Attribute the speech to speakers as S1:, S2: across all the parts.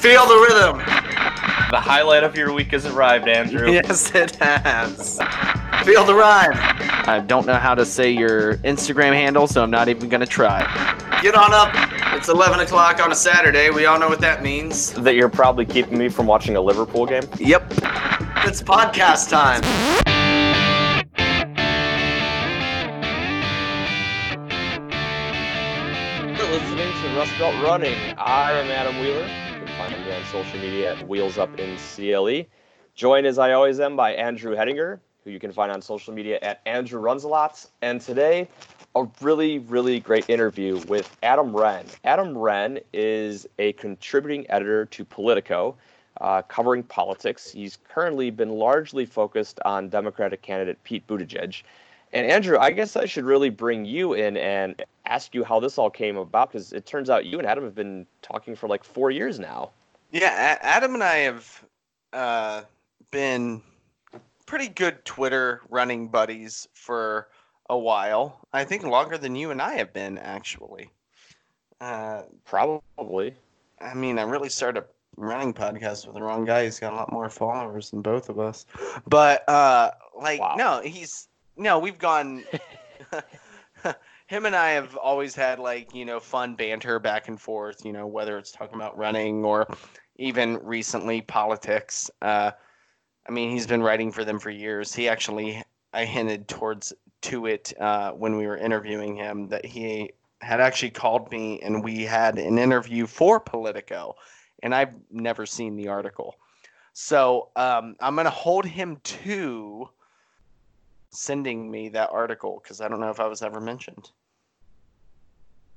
S1: Feel the rhythm.
S2: The highlight of your week has arrived, Andrew.
S1: Yes, it has. Feel the rhyme.
S3: I don't know how to say your Instagram handle, so I'm not even gonna try.
S1: Get on up. It's 11 o'clock on a Saturday. We all know what that means.
S2: That you're probably keeping me from watching a Liverpool game.
S1: Yep. It's podcast time.
S2: Belt Running. I am Adam Wheeler. You can find me on social media at Wheels Up in CLE. Joined as I always am by Andrew Hettinger, who you can find on social media at Andrew Lot. And today, a really, really great interview with Adam Wren. Adam Wren is a contributing editor to Politico, uh, covering politics. He's currently been largely focused on Democratic candidate Pete Buttigieg. And Andrew, I guess I should really bring you in and ask you how this all came about because it turns out you and Adam have been talking for like four years now.
S4: Yeah, Adam and I have uh, been pretty good Twitter running buddies for a while. I think longer than you and I have been, actually. Uh,
S2: Probably.
S4: I mean, I really started a running podcast with the wrong guy. He's got a lot more followers than both of us. But uh, like,
S2: Wow.
S4: no, he's no. We've gone. him and I have always had like you know fun banter back and forth. You know whether it's talking about running or even recently politics. Uh, I mean, he's been writing for them for years. He actually, I hinted towards to it uh, when we were interviewing him that he had actually called me and we had an interview for Politico, and I've never seen the article. So um, I'm gonna hold him to sending me that article because I don't know if I was ever mentioned.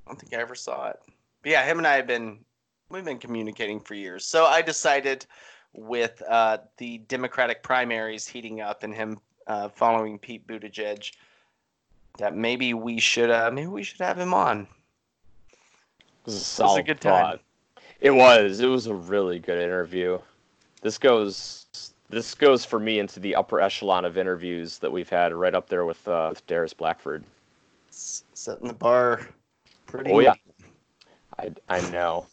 S4: I don't think I ever saw it. But yeah, him and I have been we've been communicating for years. So I decided with uh, the Democratic primaries heating up and him uh, following Pete Buttigieg that maybe we should uh, maybe we should have him on.
S2: It was a,
S4: was a good time.
S2: It was. It was a really good interview. This goes. This goes for me into the upper echelon of interviews that we've had, right up there with uh, with Darius Blackford.
S4: Setting the bar pretty.
S2: Oh yeah, I I know.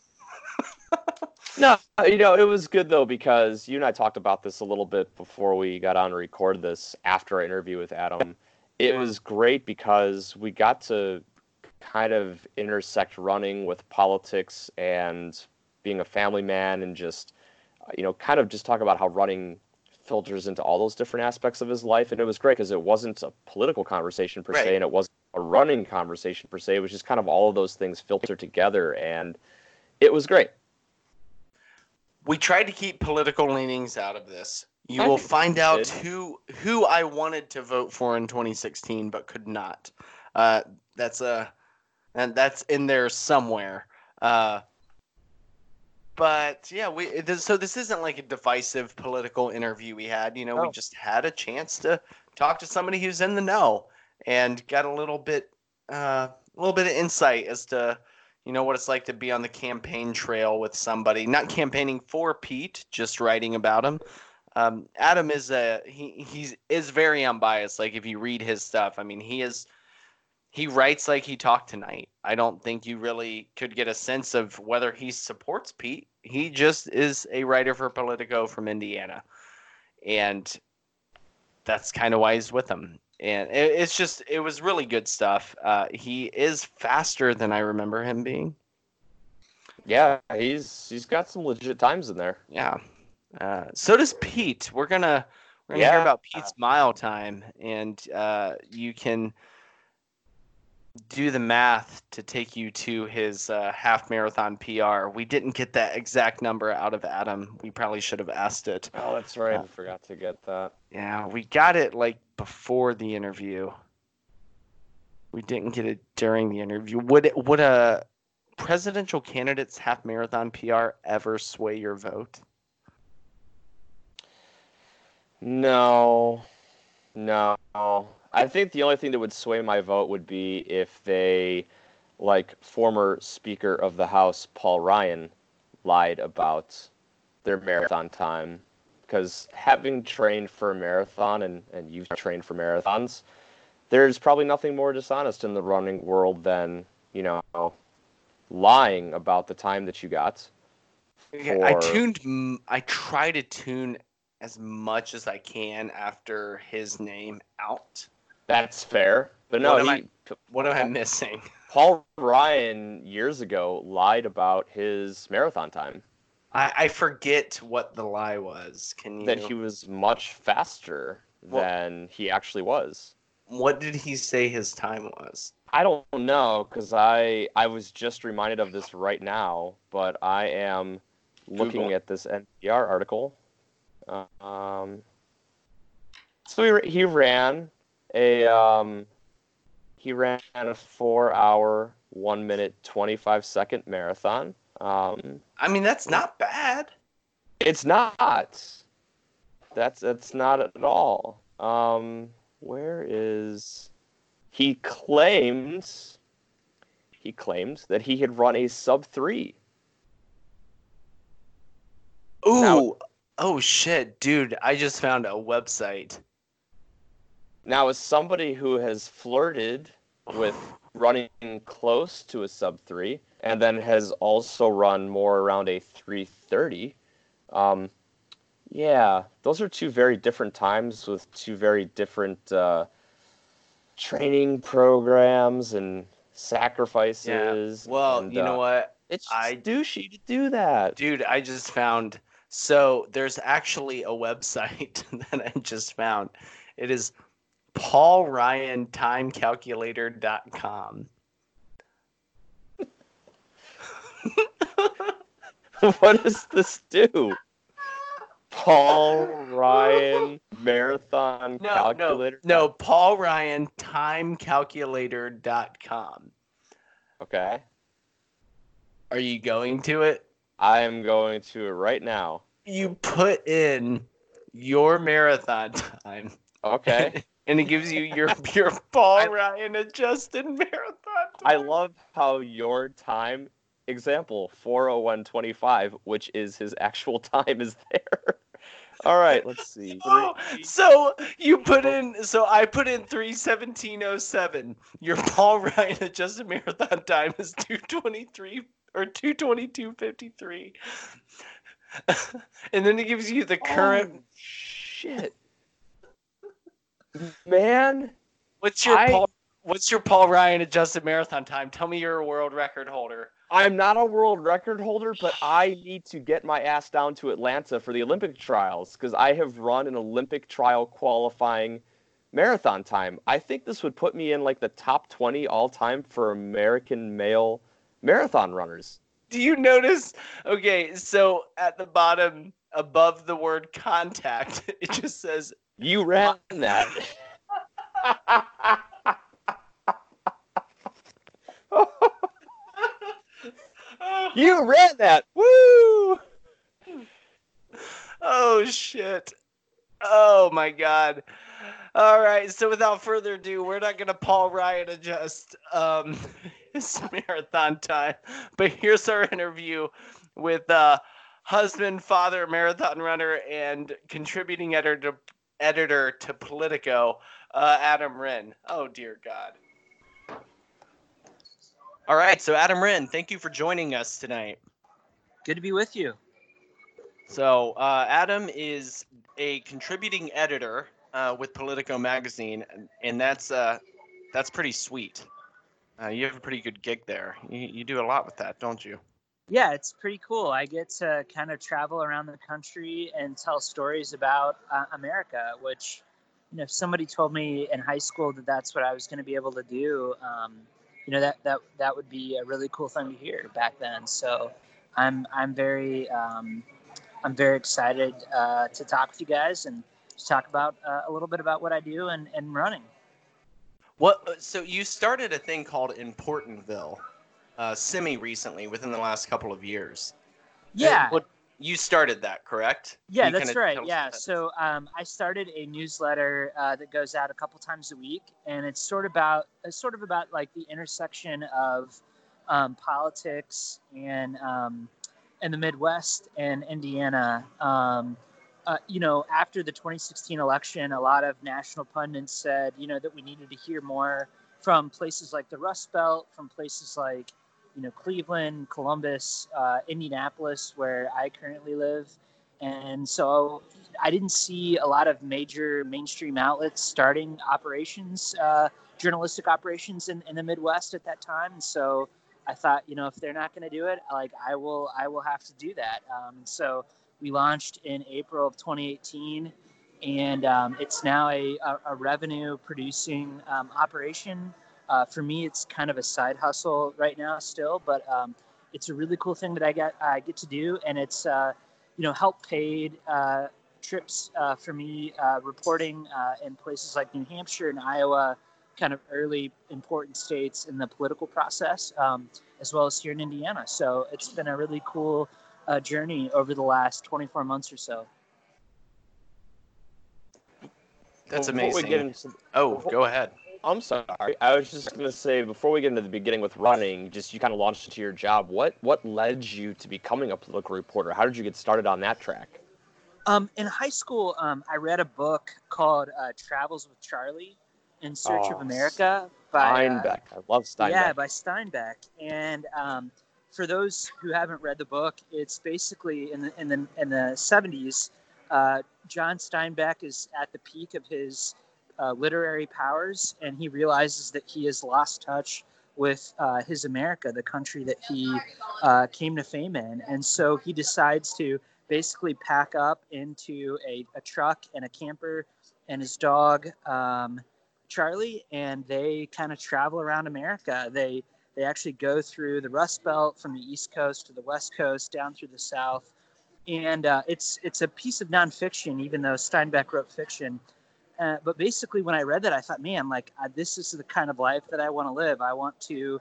S2: no, you know it was good though because you and I talked about this a little bit before we got on to record this. After our interview with Adam, it was great because we got to kind of intersect running with politics and being a family man and just you know kind of just talk about how running filters into all those different aspects of his life and it was great because it wasn't a political conversation per
S4: Right.
S2: se and it wasn't a running conversation per se it was just kind of all of those things filtered together and it was great
S4: we tried to keep political leanings out of this. You
S2: I
S4: will find out
S2: did.
S4: who who I wanted to vote for in 2016 but could not. Uh, that's a and that's in there somewhere. Uh, but yeah, we it is- so this isn't like a divisive political interview we had. You know, we just had a chance to talk to somebody who's in the know and got a little bit uh, a little bit of insight as to you know what it's like to be on the campaign trail with somebody not campaigning for pete just writing about him um, adam is a he he's is very unbiased like if you read his stuff i mean he is he writes like he talked tonight. I don't think you really could get a sense of whether he supports pete. He just is a writer for politico from indiana. And that's kind of why he's with him. And it, it's just it was really good stuff. Uh, he is faster than i remember him being.
S2: Yeah he's he's got some legit times in there.
S4: Yeah. Uh, so does Pete. We're gonna we're gonna hear about Pete's mile time, and uh, you can do the math to take you to his uh, half marathon PR. We didn't get that exact number out of Adam. We probably should have asked it.
S2: oh that's right
S4: Uh,
S2: i forgot to get that
S4: Yeah, we got it like before the interview. We didn't get it during the interview. Would it, would a presidential candidate's half marathon PR ever sway your vote?
S2: No, no. I think the only thing that would sway my vote would be if they, like former Speaker of the House Paul Ryan, lied about their marathon time. Because having trained for a marathon and, and you've trained for marathons, there's probably nothing more dishonest in the running world than, you know, lying about the time that you got
S4: Okay, I tuned. I try to tune as much as I can after his name out.
S2: That's fair. But no,
S4: What am
S2: he,
S4: I- What am I missing?
S2: Paul Ryan years ago lied about his marathon time.
S4: I, I forget what the lie was. Can you?
S2: That he was much faster
S4: Well-
S2: than he actually was.
S4: what did he say his time was?
S2: I don't know because I I was just reminded of this right now, but I am looking at this NPR article. Um, so he, he ran a um, he ran a four hour one minute twenty five second marathon. Um,
S4: I mean, that's not bad.
S2: it's not. That's that's not at all. Um, where is he claims he claims that he had run a sub three.
S4: Ooh.
S2: Now-
S4: oh shit, dude! I just found a website.
S2: Now, as somebody who has flirted with running close to a sub three, and then has also run more around a three thirty, um, yeah, those are two very different times with two very different uh, training programs and sacrifices. Yeah.
S4: Well,
S2: and,
S4: you know
S2: uh,
S4: what,
S2: It's
S4: I-
S2: douchey to do that.
S4: dude? I just found. So there's actually a website that I just found. It is paulryantimecalculator.com.
S2: what does this do? Paul Ryan marathon
S4: No,
S2: calculator.
S4: no, no, paulryantimecalculator.com.
S2: Okay,
S4: Are you going to it?
S2: I am going to it right now.
S4: You put in your marathon time.
S2: Okay,
S4: and it gives you your your Paul Ryan adjusted marathon.
S2: I love how your time example 40125, which is his actual time, is there. All right, let's see.
S4: Oh, so you put in so I put in three seventeen oh seven. Your Paul Ryan adjusted marathon time is two twenty three or two twenty two fifty three. and then it gives you the oh, current.
S2: Oh, shit, man.
S4: what's your
S2: I-
S4: Paul? What's your Paul Ryan adjusted marathon time? Tell me you're a world record holder.
S2: I'm not a world record holder, but I need to get my ass down to Atlanta for the Olympic trials because I have run an Olympic trial qualifying marathon time. I think this would put me in like the top 20 all time for American male marathon runners.
S4: Do you notice? Okay, so at the bottom above the word contact, it just says
S2: You ran that. you ran that. Woo!
S4: Oh shit. Oh my god. All right, so without further ado, we're not gonna Paul Ryan adjust um his marathon time, but here's our interview with uh husband, father, marathon runner, and contributing editor to, editor to Politico, uh, Adam Wren. Oh dear God. All right, so Adam Wren, thank you for joining us tonight.
S5: Good to be with you.
S4: So uh, Adam is a contributing editor uh, with Politico magazine, and- and that's uh, that's pretty sweet. Uh, you have a pretty good gig there. You, you do a lot with that, don't you?
S5: Yeah, it's pretty cool. I get to kind of travel around the country and tell stories about uh, America, which, you know, if somebody told me in high school that that's what I was going to be able to do, um, you know, that, that, that would be a really cool thing to hear back then. So I'm, I'm very, um, I'm very excited uh, to talk with you guys and talk about uh, a little bit about what I do and, and running.
S4: What? So you started a thing called Importantville, uh, semi recently, within the last couple of years.
S5: Yeah.
S4: What, you started that, correct?
S5: Yeah,
S4: you
S5: that's right. Yeah.
S4: that?
S5: So um, I started a newsletter uh, that goes out a couple times a week, and it's sort of about it's sort of about like the intersection of um, politics and um, in the Midwest and Indiana. Um, uh, you know, after the 2016 election, a lot of national pundits said, you know, that we needed to hear more from places like the Rust Belt, from places like you know, Cleveland, Columbus, uh, Indianapolis, where I currently live. And so I didn't see a lot of major mainstream outlets starting operations, uh, journalistic operations in, in the Midwest at that time. And so I thought, you know, if they're not going to do it, like I will, I will have to do that. Um, so we launched in April of 2018, and um, it's now a, a, a revenue producing um, operation. Uh, for me, it's kind of a side hustle right now still, but um, it's a really cool thing that I get I get to do, and it's uh, you know help paid uh, trips uh, for me uh, reporting uh, in places like New Hampshire and Iowa, kind of early important states in the political process, um, as well as here in Indiana. So it's been a really cool uh, journey over the last 24 months or so.
S4: That's
S2: Before we
S4: amazing.
S2: get into-
S4: oh, go ahead.
S2: I'm sorry. I was just gonna say before we get into the beginning with running, just you kind of launched into your job. What what led you to becoming a political reporter? How did you get started on that track?
S5: Um, in high school, um, I read a book called uh, Travels with Charlie in Search
S2: Oh,
S5: of America by uh,
S2: Steinbeck. I love Steinbeck.
S5: Yeah, by Steinbeck. And um, for those who haven't read the book, it's basically in the in the in the seventies. Uh, John Steinbeck is at the peak of his uh, literary powers, and he realizes that he has lost touch with uh, his America, the country that he uh, came to fame in. And so he decides to basically pack up into a, a truck and a camper and his dog. Um, Charlie, and they kind of travel around America. They they actually go through the Rust Belt from the East Coast to the West Coast, down through the South, and uh, it's it's a piece of nonfiction, even though Steinbeck wrote fiction. Uh, but basically, when I read that, I thought, man, like uh, this is the kind of life that I want to live. I want to,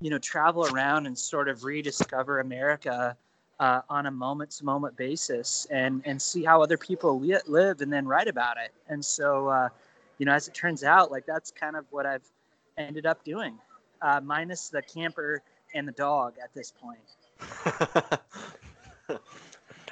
S5: you know, travel around and sort of rediscover America. Uh, on a moment-to-moment basis, and and see how other people li- live, and then write about it. And so, uh, you know, as it turns out, like that's kind of what I've ended up doing, uh, minus the camper and the dog at this point.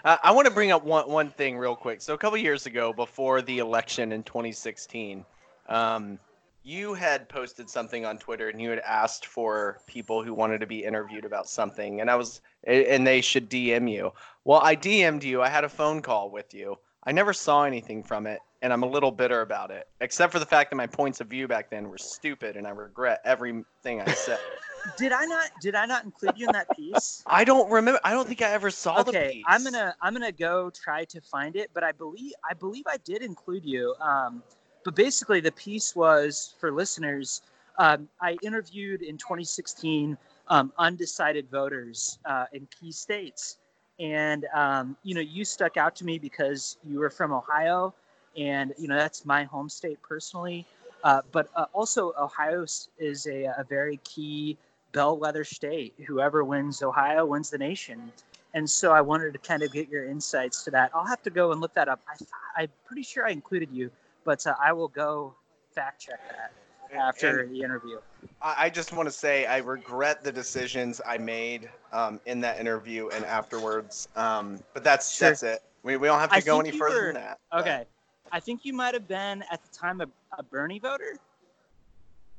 S4: Uh, I want to bring up one, one thing real quick. So a couple years ago, before the election in 2016, um, you had posted something on Twitter, and you had asked for people who wanted to be interviewed about something, and I was, and they should DM you. Well, I DM'd you. I had a phone call with you. I never saw anything from it, and I'm a little bitter about it, except for the fact that my points of view back then were stupid, and I regret everything I said.
S5: Did I not? Did I not include you in that piece?
S4: I don't remember. I don't think I ever saw the
S5: okay,
S4: piece.
S5: I'm gonna I'm gonna go try to find it, but I believe I believe I did include you. Um, but basically, the piece was for listeners. Um, I interviewed in 2016 um, undecided voters uh, in key states, and um, you know you stuck out to me because you were from Ohio, and you know that's my home state personally. Uh, but uh, also, Ohio is a, a very key bellwether state. Whoever wins Ohio wins the nation. And so I wanted to kind of get your insights to that. I'll have to go and look that up. I, th- I'm pretty sure I included you, but uh, I will go fact check that after
S4: And-
S5: the interview.
S4: I just want to say I regret the decisions I made um, in that interview and afterwards. Um, but that's
S5: Sure.
S4: that's it. We, we don't have to
S5: I
S4: go any further
S5: were-
S4: than that. but-
S5: Okay. I think you might have been at the time a, a Bernie voter.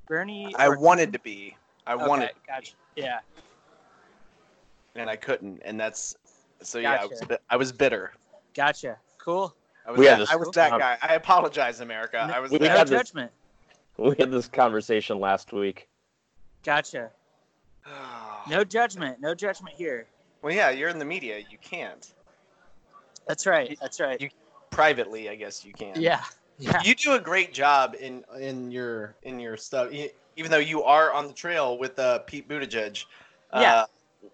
S5: Bernie.
S4: I
S5: or
S4: wanted to be. I
S5: Okay,
S4: wanted,
S5: Gotcha. Yeah.
S4: and I couldn't, and that's so. Yeah, I was, I was bitter.
S5: Gotcha. Cool.
S4: I was,
S2: We had
S4: that,
S2: this-
S4: I was that guy. I apologize, America. I was
S2: we
S5: no
S4: that.
S2: had this-
S5: judgment.
S2: We had this conversation last week.
S5: Gotcha. No judgment. No judgment here.
S4: Well, yeah, you're in the media. You can't.
S5: That's right. That's right.
S4: you- Privately, I guess you can.
S5: yeah. Yeah.
S4: You do a great job in in your in your stuff, even though you are on the trail with uh, Pete Buttigieg. Uh,
S5: Yeah.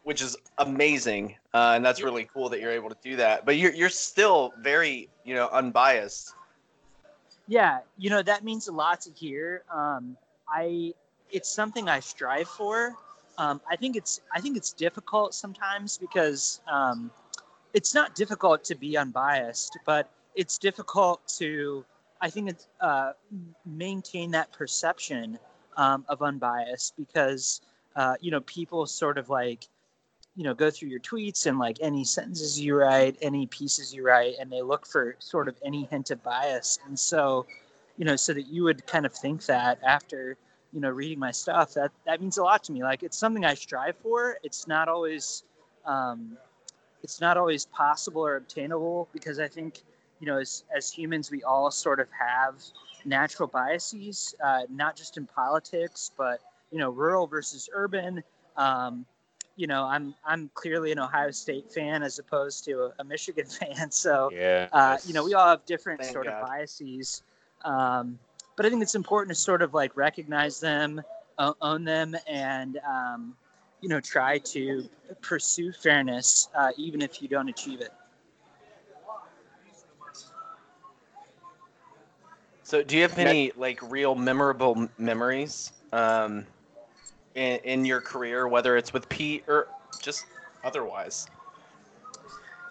S4: Which is amazing, uh, and that's really cool that you're able to do that. But you're you're still very you know unbiased.
S5: Yeah, you know that means a lot to hear. Um, I it's something I strive for. Um, I think it's I think it's difficult sometimes because um, it's not difficult to be unbiased, but it's difficult to I think it's uh, maintain that perception um, of unbiased because uh, you know people sort of like you know go through your tweets and like any sentences you write any pieces you write and they look for sort of any hint of bias and so you know so that you would kind of think that after you know, reading my stuff, that that means a lot to me. Like it's something I strive for. It's not always, um, it's not always possible or obtainable because I think, you know, as as humans, we all sort of have natural biases, uh, not just in politics, but you know, rural versus urban. Um, you know, I'm I'm clearly an Ohio State fan as opposed to a, a Michigan fan. So,
S2: Yeah.
S5: uh, you know, we all have different
S4: Thank
S5: sort
S4: God.
S5: of biases. Um, but I think it's important to sort of like recognize them, o- own them, and um, you know, try to pursue fairness, uh, even if you don't achieve it.
S4: So, do you have any like real memorable memories um, in, in your career, whether it's with Pete or just otherwise?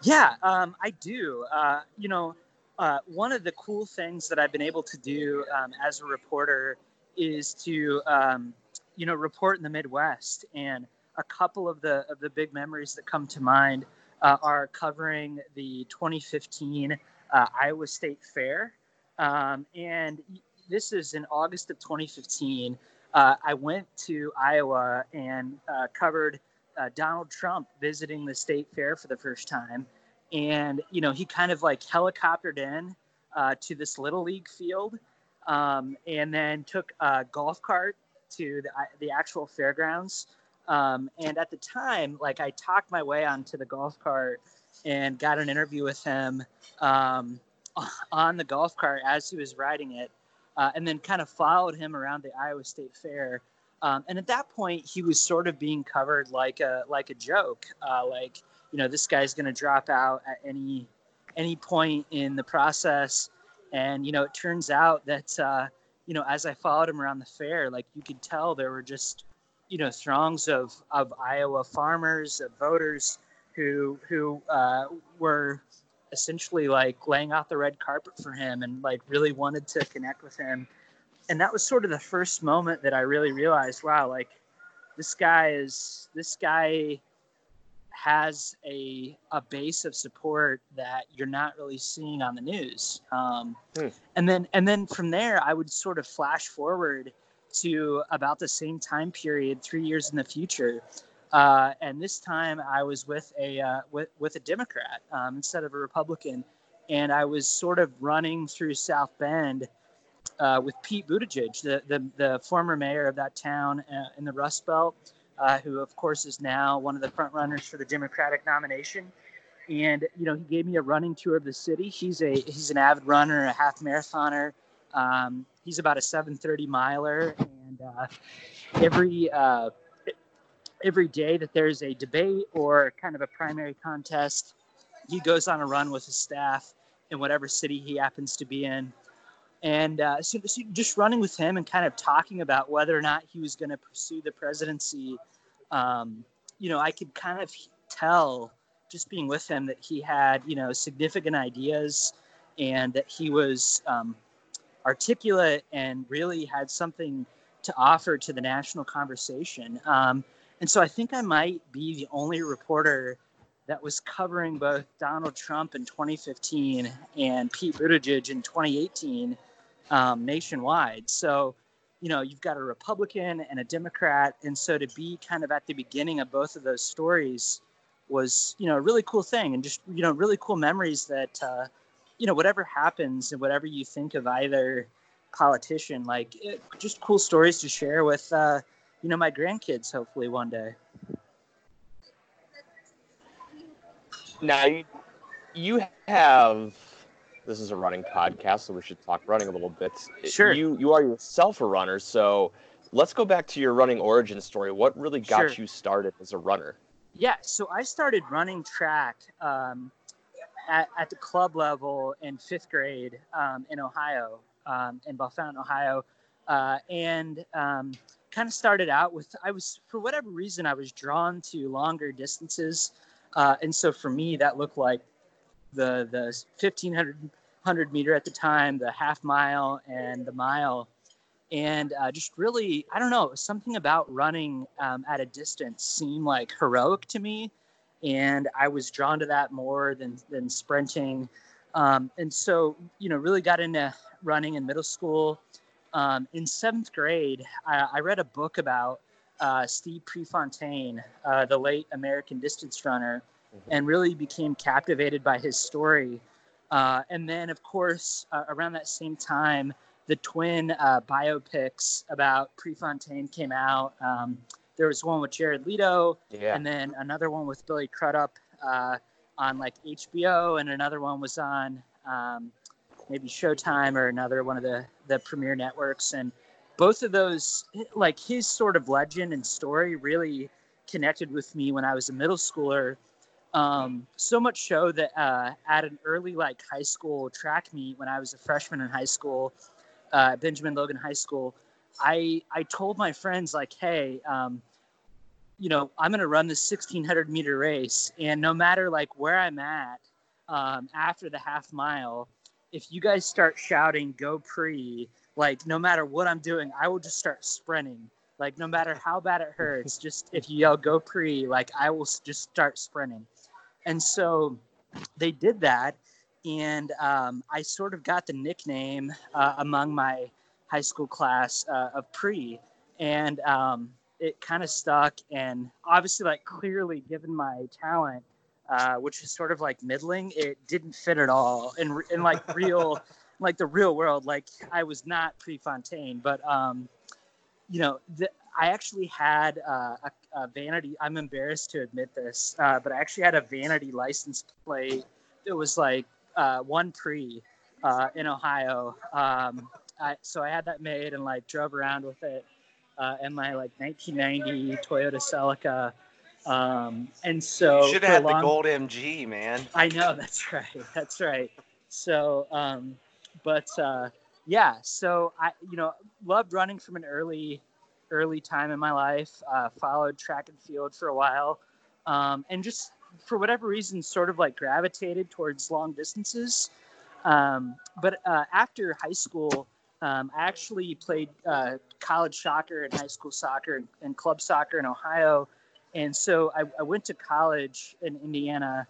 S5: Yeah, um, I do. Uh, you know, uh, one of the cool things that I've been able to do um, as a reporter is to, um, you know, report in the Midwest. And a couple of the of the big memories that come to mind uh, are covering the 2015 uh, Iowa State Fair. Um, and this is in August of 2015. Uh, I went to Iowa and uh, covered uh, Donald Trump visiting the state fair for the first time. And, you know, he kind of like helicoptered in uh, to this little league field um, and then took a golf cart to the, the actual fairgrounds. Um, and at the time, like I talked my way onto the golf cart and got an interview with him um, on the golf cart as he was riding it, uh, and then kind of followed him around the Iowa State Fair. Um, and at that point, he was sort of being covered like a like a joke, uh, like you know this guy's going to drop out at any any point in the process. And you know, it turns out that uh, you know as I followed him around the fair, like you could tell there were just you know throngs of of Iowa farmers, of voters who who uh, were essentially like laying out the red carpet for him and like really wanted to connect with him and that was sort of the first moment that i really realized wow like this guy is this guy has a a base of support that you're not really seeing on the news um,
S2: Hmm.
S5: and then and then from there i would sort of flash forward to about the same time period three years in the future uh, and this time I was with a uh, with with a Democrat um, instead of a Republican, and I was sort of running through South Bend uh, with Pete Buttigieg, the, the the former mayor of that town uh, in the Rust Belt, uh, who of course is now one of the front runners for the Democratic nomination. And you know, he gave me a running tour of the city. He's a he's an avid runner, a half marathoner. Um, he's about a 7:30 miler, and uh, every every day that there's a debate or kind of a primary contest, he goes on a run with his staff in whatever city he happens to be in. And uh, so, so just running with him and kind of talking about whether or not he was going to pursue the presidency, um, you know, I could kind of tell just being with him that he had, you know, significant ideas and that he was um, articulate and really had something to offer to the national conversation. Um, and so I think I might be the only reporter that was covering both Donald Trump in 2015 and Pete Buttigieg in 2018 um, nationwide. So, you know, you've got a Republican and a Democrat. And so to be kind of at the beginning of both of those stories was, you know, a really cool thing and just, you know, really cool memories that, uh, you know, whatever happens and whatever you think of either politician, like it, just cool stories to share with, uh, you know, my grandkids hopefully one day.
S2: Now you, you have this is a running podcast, so we should talk running a little bit.
S5: Sure.
S2: You you are yourself a runner, so let's go back to your running origin story. What really got
S5: Sure.
S2: you started as a runner?
S5: Yeah, so I started running track um, at, at the club level in fifth grade um, in Ohio, um, in Bellefontaine, Ohio, uh, and um, kind of started out with I was for whatever reason I was drawn to longer distances, uh, and so for me that looked like the the 1500 100 meter at the time, the half mile, and the mile. And uh, just really i don't know something about running um, at a distance seemed like heroic to me. And i was drawn to that more than than sprinting. Um, and so you know really got into running in middle school Um, in seventh grade, I, I, read a book about uh, Steve Prefontaine, uh, the late American distance runner, mm-hmm. and really became captivated by his story. Uh, and then, of course, uh, around that same time, the twin uh, biopics about Prefontaine came out. Um, there was one with Jared Leto, yeah. and then another one with Billy Crudup uh, on like HBO, and another one was on um, maybe Showtime or another one of the the premier networks. And both of those, like his sort of legend and story, really connected with me when I was a middle schooler. Um, so much so that uh, at an early like high school track meet when I was a freshman in high school, uh, Benjamin Logan High School, I I told my friends like, hey, um, you know, I'm gonna run this 1600 meter race, and no matter like where I'm at um, after the half mile, if you guys start shouting "Go Pre," like no matter what I'm doing, I will just start sprinting. Like no matter how bad it hurts, just if you yell "Go Pre," like I will just start sprinting. And so they did that, and um, I sort of got the nickname uh, among my high school class uh, of pre, and um, it kind of stuck. And obviously, like clearly, given my talent, uh, which is sort of like middling, it didn't fit at all in in like real, like the real world. Like I was not Prefontaine, but um, you know, the, I actually had uh, a, a, vanity. I'm embarrassed to admit this, uh, but I actually had a vanity license plate. It was like uh, one pre uh, in Ohio. Um, I, so I had that made and like drove around with it uh, in my like 1990 Toyota Celica. Um, and so
S4: you should have long, the gold MG, man.
S5: I know that's right. That's right. So, um, but uh, yeah, so I, you know, loved running from an early, early time in my life. Uh, followed track and field for a while, um, and just for whatever reason, sort of like gravitated towards long distances. Um, but uh, after high school, um, I actually played uh, college soccer and high school soccer and, and, club soccer in Ohio. And so I, I, went to college in Indiana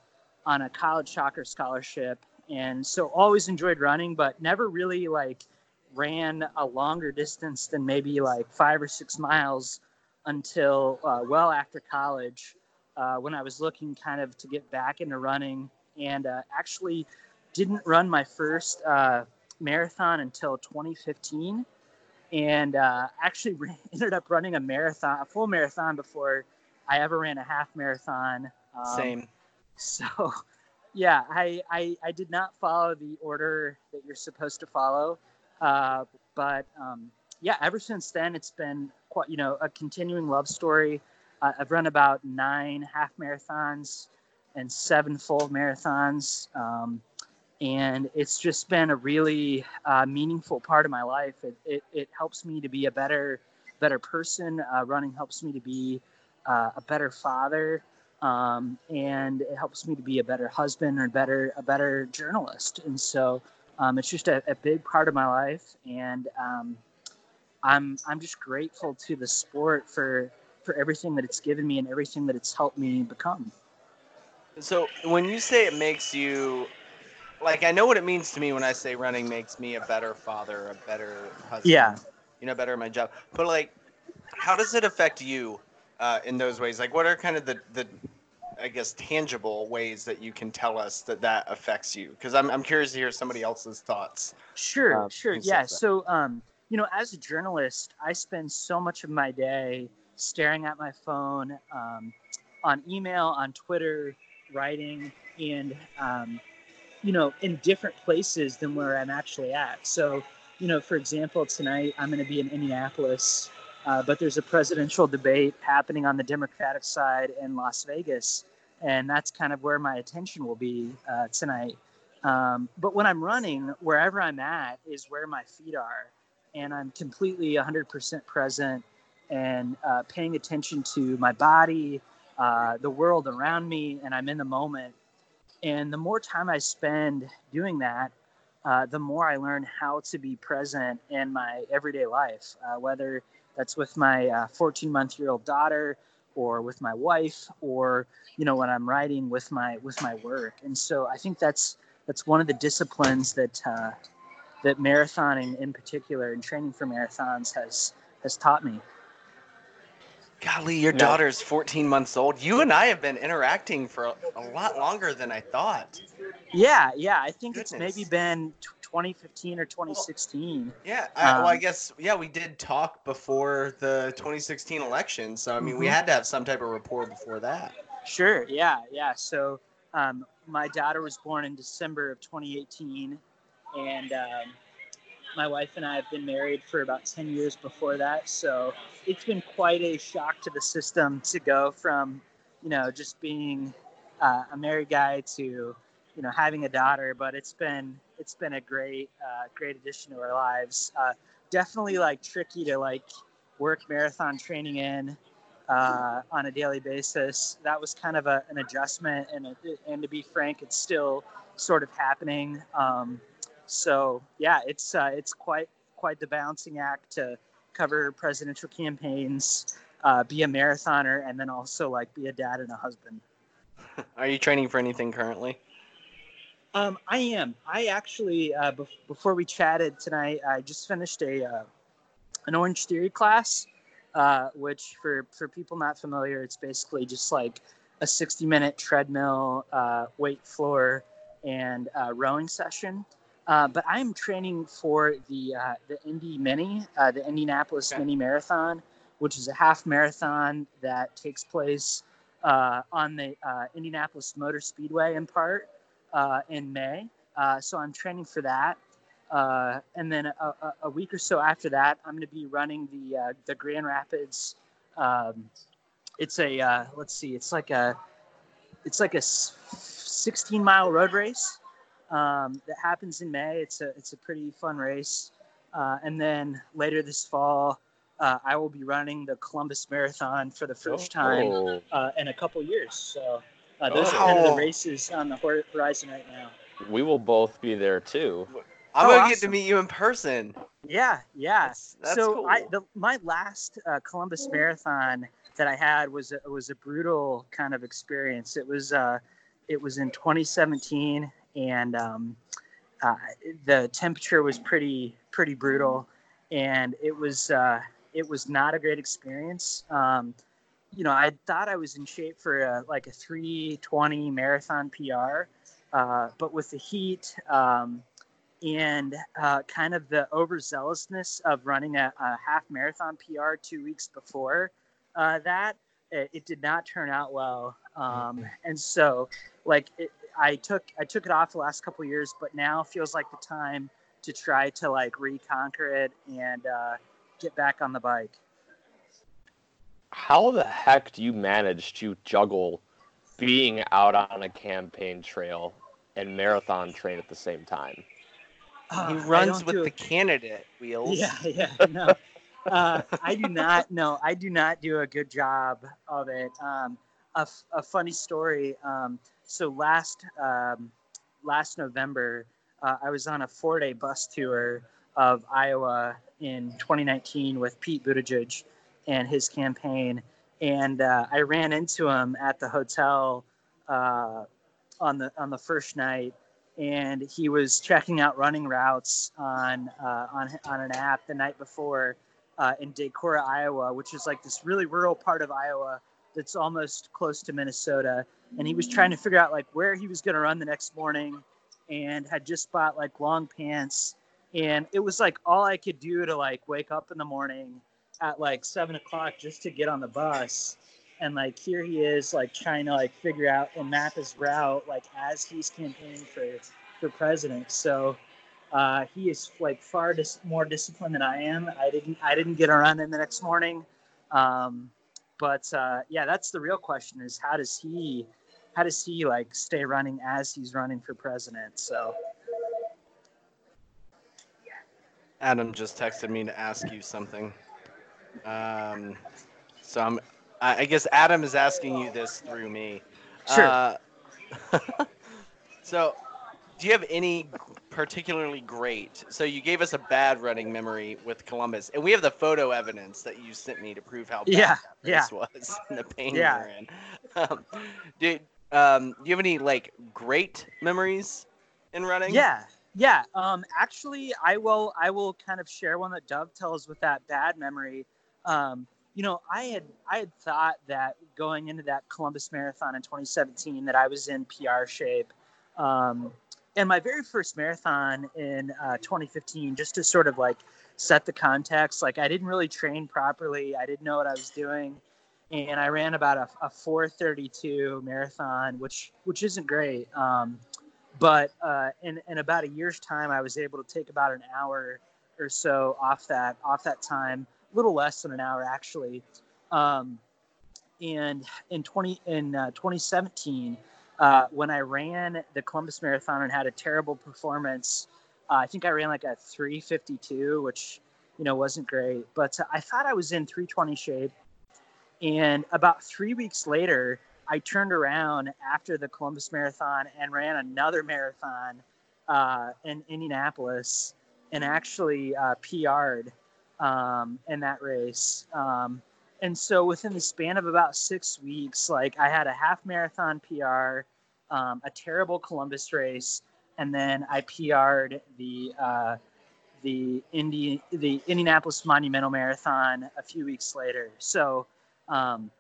S5: on a college soccer scholarship. And so always enjoyed running, but never really like ran a longer distance than maybe like five or six miles until uh, well after college uh, when I was looking kind of to get back into running and uh, actually didn't run my first uh, marathon until 2015 and uh, actually ended up running a marathon, a full marathon before I ever ran a half marathon.
S4: Um, Same.
S5: So, yeah, I, I, I did not follow the order that you're supposed to follow, uh, but um, yeah, ever since then it's been quite you know a continuing love story. Uh, I've run about nine half marathons and seven full marathons. Um, and it's just been a really uh, meaningful part of my life. It, it, it, helps me to be a better, better person. Uh, running helps me to be uh, a better father. Um, and it helps me to be a better husband or better, a better journalist. And so um, it's just a, a, big part of my life. And um, I'm, I'm just grateful to the sport for, for everything that it's given me and everything that it's helped me become.
S4: So when you say it makes you like I know what it means to me when I say running makes me a better father, a better husband.
S5: Yeah.
S4: You know, better at my job. But like, how does it affect you uh, in those ways? Like, what are kind of the the I guess tangible ways that you can tell us that that affects you? Because I'm I'm curious to hear somebody else's thoughts.
S5: Sure, uh, sure, yeah. So, um, you know, as a journalist, I spend so much of my day staring at my phone, um, on email, on Twitter, writing, and um, you know, in different places than where I'm actually at. So, you know, for example, tonight I'm going to be in Indianapolis, uh, but there's a presidential debate happening on the Democratic side in Las Vegas, and that's kind of where my attention will be uh, tonight. Um, but when I'm running, wherever I'm at is where my feet are, and I'm completely 100% present and uh, paying attention to my body, uh, the world around me, and I'm in the moment and the more time I spend doing that, uh, the more I learn how to be present in my everyday life, whether that's with my 14 uh, month year old daughter or with my wife or you know when i'm writing with my with my work and so i think that's that's one of the disciplines that uh, that marathoning in particular and training for marathons has has taught me.
S4: Golly, your
S2: No.
S4: daughter's 14 months old. You and I have been interacting for a, a lot longer than I thought.
S5: Yeah, yeah. I think it's maybe been t- 2015 or 2016.
S4: Yeah, I, well, I
S5: Um,
S4: guess yeah, we did talk before the 2016 election, so I mean, we
S5: Mhm.
S4: had to have some type of rapport before that.
S5: Sure. Yeah, yeah. So um, my daughter was born in December of 2018, and um, my wife and I have been married for about 10 years before that. So it's been quite a shock to the system to go from, you know, just being uh, a married guy to, you know, having a daughter. But it's been it's been a great uh, great addition to our lives. Uh, definitely like tricky to like work marathon training in uh, on a daily basis. That was kind of a, an adjustment, and and to be frank, it's still sort of happening. Um, so yeah, it's uh, it's quite quite the balancing act to cover presidential campaigns, uh, be a marathoner, and then also like be a dad and a husband.
S4: Are you training for anything currently?
S5: Um, I am. I actually, uh, bef- before we chatted tonight, I just finished a uh, an Orange Theory class, uh, which for for people not familiar, it's basically just like a 60 minute treadmill, uh, weight floor, and uh, rowing session. Uh, but I'm training for the uh, the Indy Mini, uh, the Indianapolis
S4: Okay.
S5: Mini Marathon, which is a half marathon that takes place uh, on the uh, Indianapolis Motor Speedway in part uh, in May. Uh, so I'm training for that. Uh, and then a, a, a week or so after that, I'm going to be running the uh, the Grand Rapids. Um, it's a uh, let's see, it's like a it's like a 16 mile road race um, that happens in May. It's a it's a pretty fun race. Uh, and then later this fall, uh, I will be running the Columbus Marathon for the first time
S2: Oh,
S5: uh, in a couple years. So uh, those are kind of
S4: Oh.
S5: the races on the horizon right now.
S2: we will both be there too.
S4: I'm
S5: Oh,
S4: gonna get to meet you in person.
S5: Yeah, yeah.
S4: That's, that's
S5: so
S4: cool.
S5: I, the, my last uh, Columbus Marathon that I had was a, was a brutal kind of experience. It was uh, it was in 2017, and um, uh, the temperature was pretty pretty brutal, and it was uh, it was not a great experience. Um, you know, I thought I was in shape for a, like a 320 marathon PR, uh, but with the heat. Um, and uh, kind of the overzealousness of running a, a half marathon PR two weeks before uh, that, it, it did not turn out well. Um, and so, like, it, I took I took it off the last couple years, but now feels like the time to try to like reconquer it and uh, get back on the bike.
S2: How the heck do you manage to juggle being out on a campaign trail and marathon train at the same time?
S4: he
S5: Uh, I
S4: runs with the
S5: it-
S4: candidate wheels.
S5: Yeah, yeah, no. uh, I do not. No, I do not do a good job of it. Um, a, f- a funny story. Um, so last um, last November, uh, I was on a four day bus tour of Iowa in 2019 with Pete Buttigieg and his campaign, and uh, I ran into him at the hotel uh, on the on the first night and he was checking out running routes on uh, on on an app the night before uh, in Decorah, Iowa, which is like this really rural part of Iowa that's almost close to Minnesota. And he was trying to figure out like where he was going to run the next morning, and had just bought like long pants, and it was like all I could do to like wake up in the morning at like seven o'clock just to get on the bus. And like here he is like trying to like figure out and map his route like as he's campaigning for for president. So uh, he is like far dis- more disciplined than i am. I didn't i didn't get a run in the next morning. Um, but uh, yeah that's the real question is how does he how does he like stay running as he's running for president? So.
S4: Adam just texted me to ask you something. Um, so I'm. I I guess Adam is asking you this through me.
S5: Sure.
S4: Uh, so, do you have any particularly great? So you gave us a bad running memory with Columbus, and we have the photo evidence that you sent me to prove how bad
S5: Yeah,
S4: that race was and the pain
S5: Yeah.
S4: you were in. Um, do, um, do you have any like great memories in running?
S5: Yeah, Yeah, um, actually, I will. I will kind of share one that dovetails with that bad memory. Um, you know, I had I had thought that going into that Columbus Marathon in 2017 that I was in PR shape. Um, and my very first marathon in uh, 2015, just to sort of like set the context, like I didn't really train properly. I didn't know what I was doing, and I ran about a, a 4:32 marathon, which which isn't great. Um, but uh, in in about a year's time, I was able to take about an hour or so off that off that time, little less than an hour actually. Um, and in 20 in uh, 2017 uh, when I ran the Columbus Marathon and had a terrible performance. Uh, I think I ran like a 352, which you know wasn't great, but I thought I was in 320 shape. And about three weeks later, I turned around after the Columbus Marathon and ran another marathon uh, in Indianapolis and actually uh, PR'd um, in that race. Um, and so within the span of about six weeks, like I had a half marathon PR, um, a terrible Columbus race, and then I PR'd the uh, the Indi- the Indianapolis Monumental Marathon a few weeks later. So um,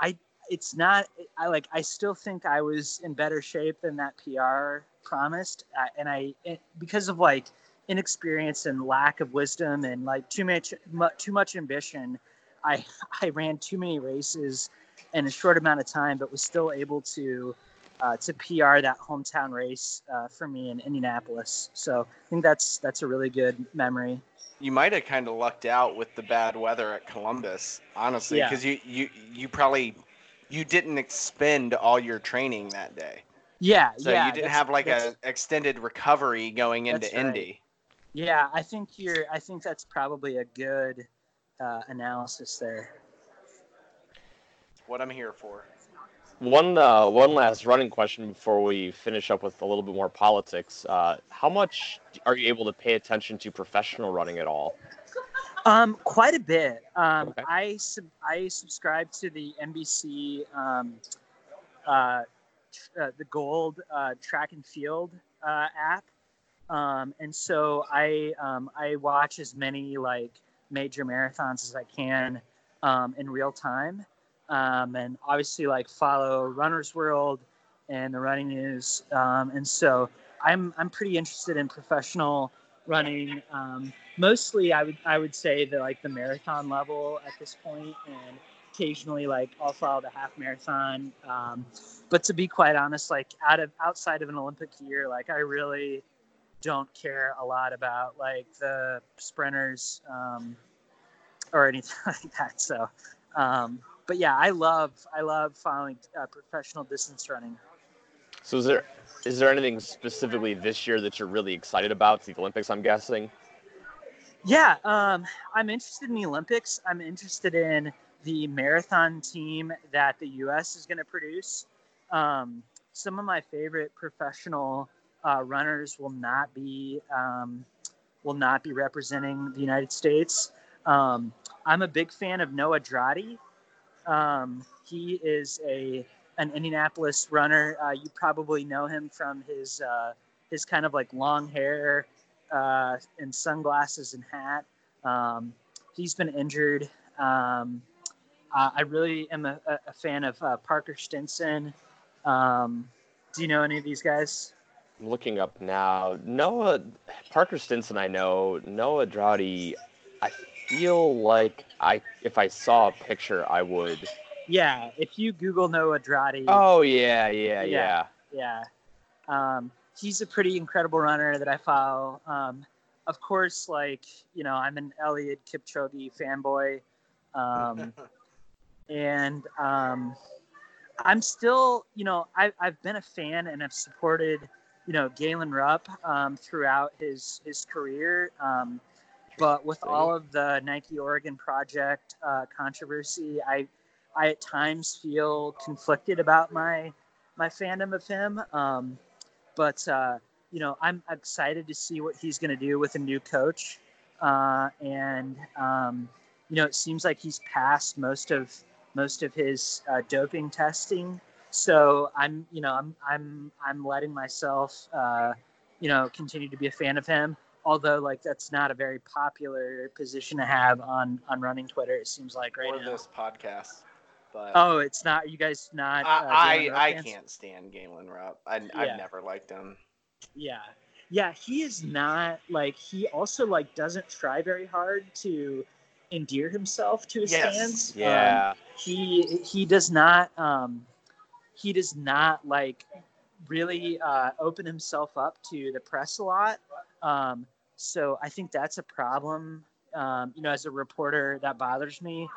S5: I it's not I like I still think I was in better shape than that PR promised, uh, and I it, because of like inexperience and lack of wisdom and like too much too much ambition I I ran too many races in a short amount of time, but was still able to uh, to PR that hometown race uh, for me in Indianapolis. So I think that's that's a really good memory.
S4: You might have kind of lucked out with the bad weather at Columbus, honestly,
S5: Yeah.
S4: because you, you you probably you didn't expend all your training that day,
S5: Yeah,
S4: so
S5: yeah.
S4: you didn't have like a extended recovery going into
S5: right.
S4: Indy.
S5: Yeah, I think you're. I think that's probably a good uh, analysis there.
S4: What I'm here for.
S2: One uh, one last running question before we finish up with a little bit more politics. Uh, how much are you able to pay attention to professional running at all?
S5: Um, quite a bit. Um,
S2: Okay.
S5: I sub- I subscribe to the NBC um, uh, tr- uh, the Gold uh, Track and Field uh, app, um, and so I um, I watch as many like major marathons as I can um, in real time, um, and obviously like follow Runner's World and the running news, um, and so I'm I'm pretty interested in professional running. Um, mostly I would I would say the like the marathon level at this point, and occasionally like I'll follow the half marathon. But to be quite honest, like out of outside of an Olympic year, like I really don't care a lot about like the sprinters um, or anything like that. So, um, but yeah, I love I love following uh, professional distance running.
S2: So is there is there anything specifically this year that you're really excited about? It's the Olympics, I'm guessing.
S5: Yeah, um, I'm interested in the Olympics. I'm interested in the marathon team that the U.S. is going to produce. Um, some of my favorite professional uh, runners will not be um, will not be representing the United States. Um, I'm a big fan of Noah Droddy. Um, he is a an Indianapolis runner. Uh, you probably know him from his uh, his kind of like long hair uh, and sunglasses and hat. Um, he's been injured. Um, I really am a, a- a fan of uh, Parker Stinson. Um, do you know any of these guys?
S2: I'm looking up now. Noah Parker Stinson, I know. Noah Droddy, I feel like I if I saw a picture, I would.
S5: Yeah, if you Google Noah Droddy,
S2: Oh yeah, yeah,
S5: Yeah.
S2: yeah.
S5: yeah, um, he's a pretty incredible runner that I follow. Um, of course, like you know, I'm an Eliud Kipchoge fanboy, um, and um, I'm still, you know, I, I've been a fan and I've supported, you know, Galen Rupp um, throughout his his career. Um, but with all of the Nike Oregon project uh, controversy, I I at times feel conflicted about my my fandom of him. Um, but uh, you know, I'm excited to see what he's going to do with a new coach. Uh, and um, you know, it seems like he's passed most of most of his uh, doping testing. So I'm, you know, I'm I'm I'm letting myself, uh, you know, continue to be a fan of him. Although, like, that's not a very popular position to have on on running Twitter. It seems like right
S4: or
S5: now.
S4: this podcast. But
S5: Oh, it's not. You guys not. uh,
S4: I I, I can't stand Galen Rupp. I,
S5: Yeah.
S4: I've never liked him.
S5: Yeah. Yeah, he is not like he also like doesn't try very hard to endear himself to his
S4: Yes.
S5: fans. Um,
S2: Yeah.
S5: he he does not um he does not like really uh open himself up to the press a lot. Um so I think that's a problem. Um, you know, as a reporter that bothers me.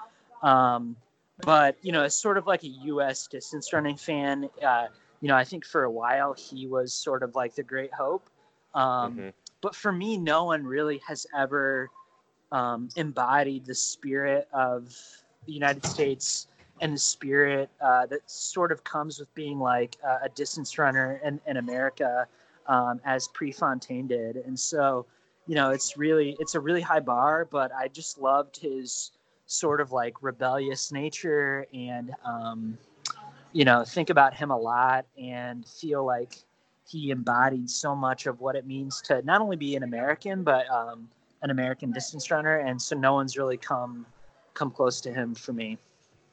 S5: Um but you know, as sort of like a US distance running fan, uh, you know, I think for a while he was sort of like the great hope. Um,
S2: Mhm.
S5: But for me, no one really has ever um, embodied the spirit of the United States and the spirit uh, that sort of comes with being like a, a distance runner in, in America um, as Prefontaine did. And so, you know, it's really, it's a really high bar, but I just loved his sort of like rebellious nature and, um, you know, think about him a lot and feel like he embodied so much of what it means to not only be an American, but um, an American distance runner. And so no one's really come come close to him for me.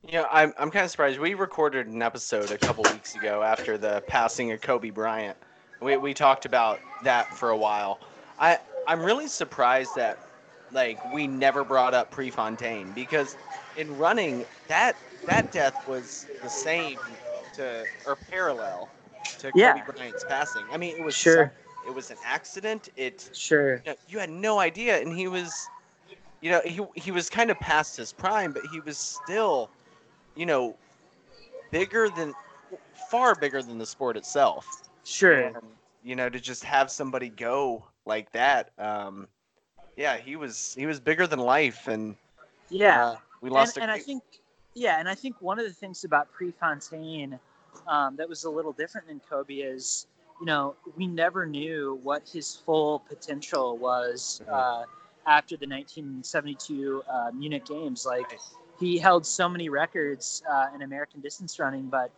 S4: You know, I'm I'm kind of surprised. We recorded an episode a couple weeks ago after the passing of Kobe Bryant. We we talked about that for a while. I I'm really surprised that like we never brought up Prefontaine because in running that that death was the same to or parallel to
S5: Yeah.
S4: Kobe Bryant's passing. I mean, it was
S5: Sure.
S4: it was an accident. It
S5: Sure.
S4: you, know, you had no idea and he was you know he, he was kind of past his prime but he was still you know bigger than far bigger than the sport itself
S5: Sure.
S4: and, you know to just have somebody go like that um yeah he was he was bigger than life and
S5: Yeah.
S4: uh, we lost
S5: and,
S4: a
S5: and I think, yeah, and I think one of the things about Prefontaine um, that was a little different than Kobe is, you know, we never knew what his full potential was
S2: Mhm.
S5: uh, after the 1972 uh, Munich Games. Like, he held so many records uh, in American distance running, but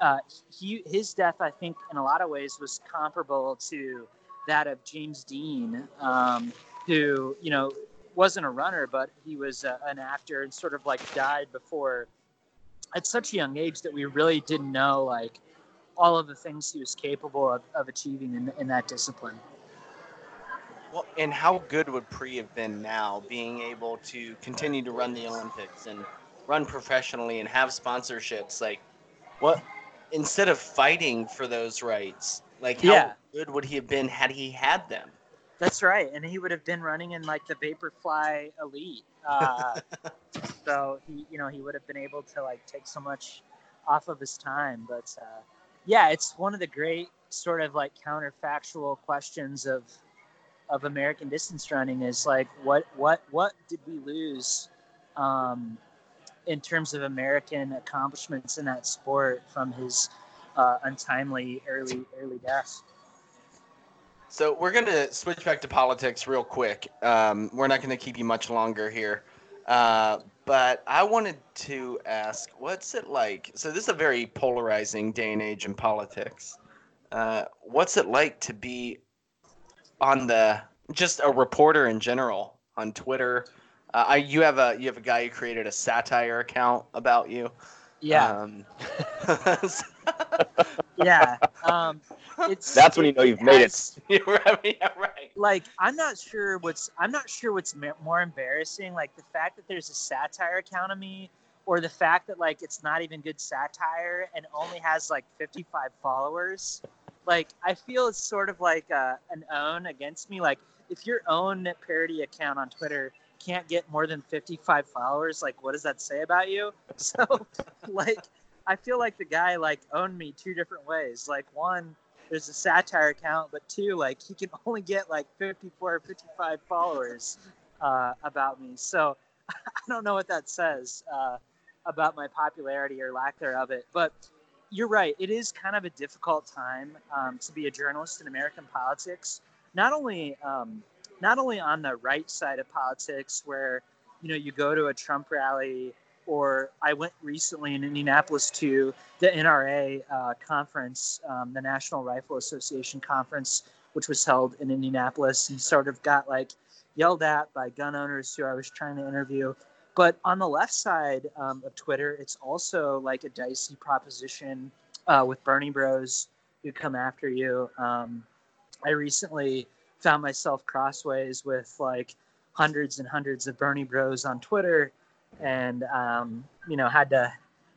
S5: uh, he his death, I think, in a lot of ways, was comparable to that of James Dean, um, who you know wasn't a runner, but he was uh, an actor and sort of like died before at such a young age that we really didn't know like all of the things he was capable of, of achieving in, in that discipline.
S4: Well and how good would pre have been now being able to continue to run the olympics and run professionally and have sponsorships like what instead of fighting for those rights like how
S5: Yeah.
S4: good would he have been had he had them
S5: That's right, and he would have been running in like the Vaporfly Elite. Uh, so he, you know, he would have been able to like take so much off of his time. But uh, yeah, it's one of the great sort of like counterfactual questions of of American distance running is like what what what did we lose um, in terms of American accomplishments in that sport from his uh, untimely early early death.
S4: So we're going to switch back to politics real quick. Um, we're not going to keep you much longer here. Uh, but I wanted to ask, what's it like? So this is a very polarizing day and age in politics. Uh, what's it like to be on the just a reporter in general on Twitter? Uh, I you have a you have a guy who created a satire account about you.
S5: Yeah,
S4: Um,
S5: yeah. Um, it's
S2: That's when you know you've made it.
S5: has-
S4: you're right. Yeah, right.
S5: like i'm not sure what's i'm not sure what's more embarrassing like the fact that there's a satire account of me or the fact that like it's not even good satire and only has like 55 followers like i feel it's sort of like uh, an own against me like if your own parody account on twitter can't get more than 55 followers like what does that say about you so like i feel like the guy like owned me two different ways like one there's a satire account, but two, like he can only get like 54 or 55 followers uh, about me. So I don't know what that says uh, about my popularity or lack thereof it. But you're right. It is kind of a difficult time um, to be a journalist in American politics. Not only um, not only on the right side of politics, where you know you go to a Trump rally, or I went recently in Indianapolis to the NRA uh, conference, um, the National Rifle Association conference, which was held in Indianapolis, and sort of got like yelled at by gun owners who I was trying to interview. But on the left side um, of Twitter, it's also like a dicey proposition uh, with Bernie Bros who come after you. Um, I recently found myself crossways with like hundreds and hundreds of Bernie Bros on Twitter, and um, you know had to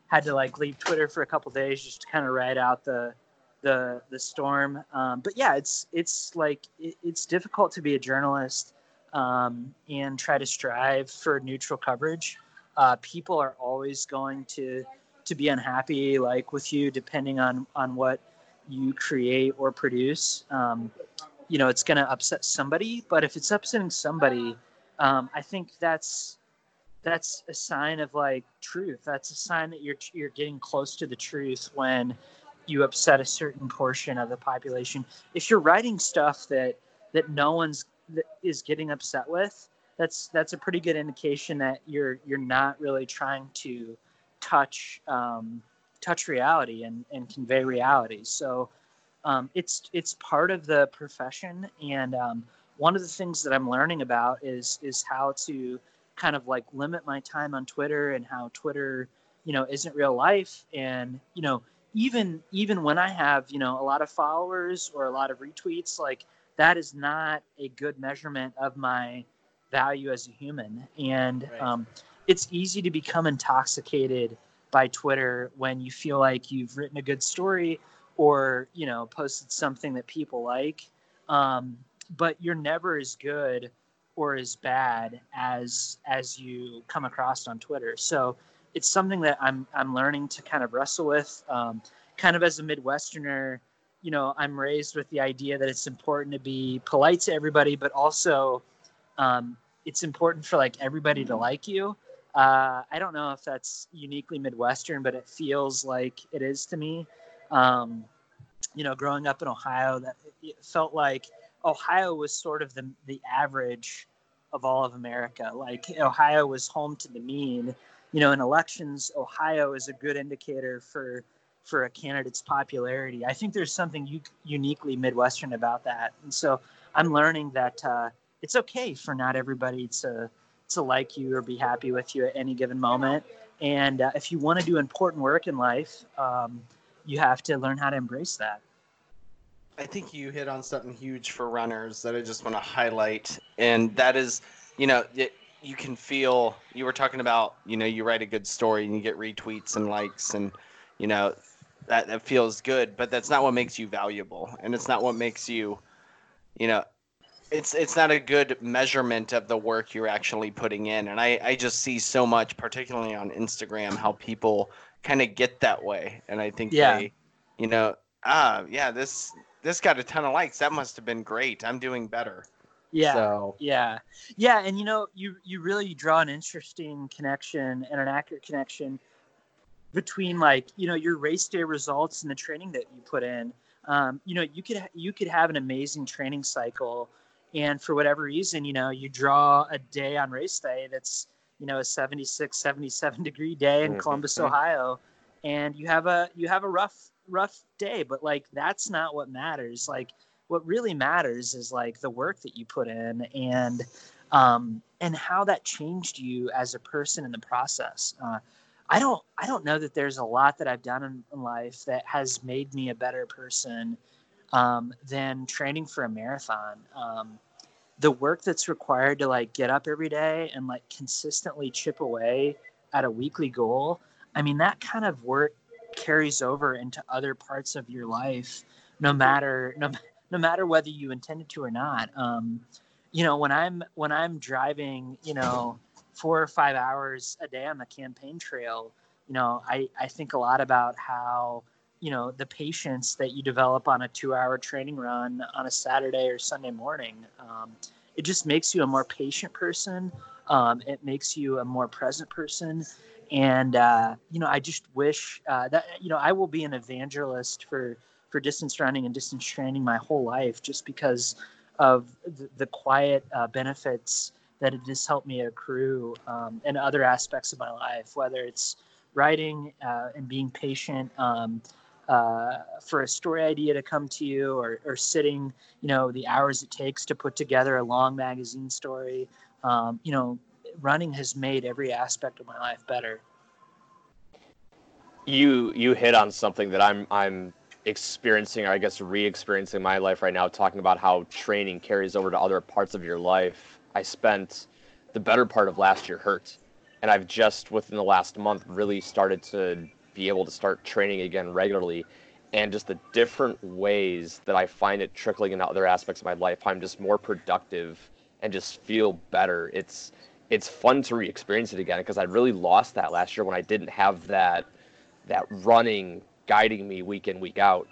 S5: had to like leave Twitter for a couple days just to kind of ride out the the the storm. Um, but yeah, it's it's like it, it's difficult to be a journalist um, and try to strive for neutral coverage. Uh, people are always going to to be unhappy like with you depending on on what you create or produce. Um, you know, it's going to upset somebody, but if it's upsetting somebody, um, I think that's that's a sign of like truth. That's a sign that you're you're getting close to the truth when you upset a certain portion of the population. If you're writing stuff that that no one's is getting upset with, that's that's a pretty good indication that you're you're not really trying to touch um, touch reality and, and convey reality. So um, it's it's part of the profession, and um, one of the things that I'm learning about is is how to kind of like limit my time on Twitter and how Twitter, you know, isn't real life, and you know, even even when I have you know a lot of followers or a lot of retweets, like that is not a good measurement of my value as a human, and
S4: Right.
S5: um, it's easy to become intoxicated by Twitter when you feel like you've written a good story or you know posted something that people like. Um, but you're never as good or as bad as as you come across on twitter. So it's something that i'm i'm learning to kind of wrestle with um, kind of as a midwesterner you know i'm raised with the idea that it's important to be polite to everybody but also um, it's important for like everybody to like you uh, i don't know if that's uniquely midwestern but it feels like it is to me um, you know, growing up in Ohio, that it felt like Ohio was sort of the the average of all of America. Like Ohio was home to the mean. You know, in elections, Ohio is a good indicator for for a candidate's popularity. I think there's something u- uniquely Midwestern about that, and so I'm learning that uh, it's okay for not everybody to to like you or be happy with you at any given moment. And uh, if you want to do important work in life, um, you have to learn how to embrace that.
S4: I think you hit on something huge for runners that I just want to highlight, and that is, you know, it, you can feel. You were talking about, you know, you write a good story and you get retweets and likes, and you know, that that feels good, but that's not what makes you valuable, and it's not what makes you, you know, it's it's not a good measurement of the work you're actually putting in, and I I just see so much, particularly on Instagram, how people kind of get that way, and I think
S5: Yeah.
S4: they, you know, ah, yeah, this this got a ton of likes. That must have been great. I'm doing better.
S5: Yeah.
S4: So
S5: Yeah. Yeah. And you know, you, you really draw an interesting connection and an accurate connection between like, you know, your race day results and the training that you put in. Um, you know, you could, you could have an amazing training cycle and for whatever reason, you know, you draw a day on race day that's, you know, a 76, 77 degree day in
S2: Mhm.
S5: Columbus, Ohio. And you have a, you have a rough, rough day, but like, that's not what matters. Like, what really matters is like the work that you put in and um, and how that changed you as a person in the process. Uh, I don't I don't know that there's a lot that I've done in, in life that has made me a better person um, than training for a marathon. Um, the work that's required to like get up every day and like consistently chip away at a weekly goal. I mean that kind of work carries over into other parts of your life, no matter no no matter whether you intended to or not. Um, you know, when I'm when I'm driving, you know, four or five hours a day on the campaign trail, you know, I, I think a lot about how, you know, the patience that you develop on a two hour training run on a Saturday or Sunday morning. Um, it just makes you a more patient person. Um, it makes you a more present person. And, uh, you know, I just wish uh, that, you know, I will be an evangelist for, for distance running and distance training my whole life just because of the, the quiet uh, benefits that it has helped me accrue um, in other aspects of my life, whether it's writing uh, and being patient, um, uh, for a story idea to come to you, or, or sitting, you know, the hours it takes to put together a long magazine story. Um, you know, running has made every aspect of my life better.
S2: You you hit on something that I'm I'm experiencing, or I guess re-experiencing my life right now, talking about how training carries over to other parts of your life. I spent the better part of last year hurt, and I've just within the last month really started to be able to start training again regularly. And just the different ways that I find it trickling into other aspects of my life, I'm just more productive and just feel better. It's it's fun to re-experience it again because I really lost that last year when I didn't have that that running guiding me week in week out.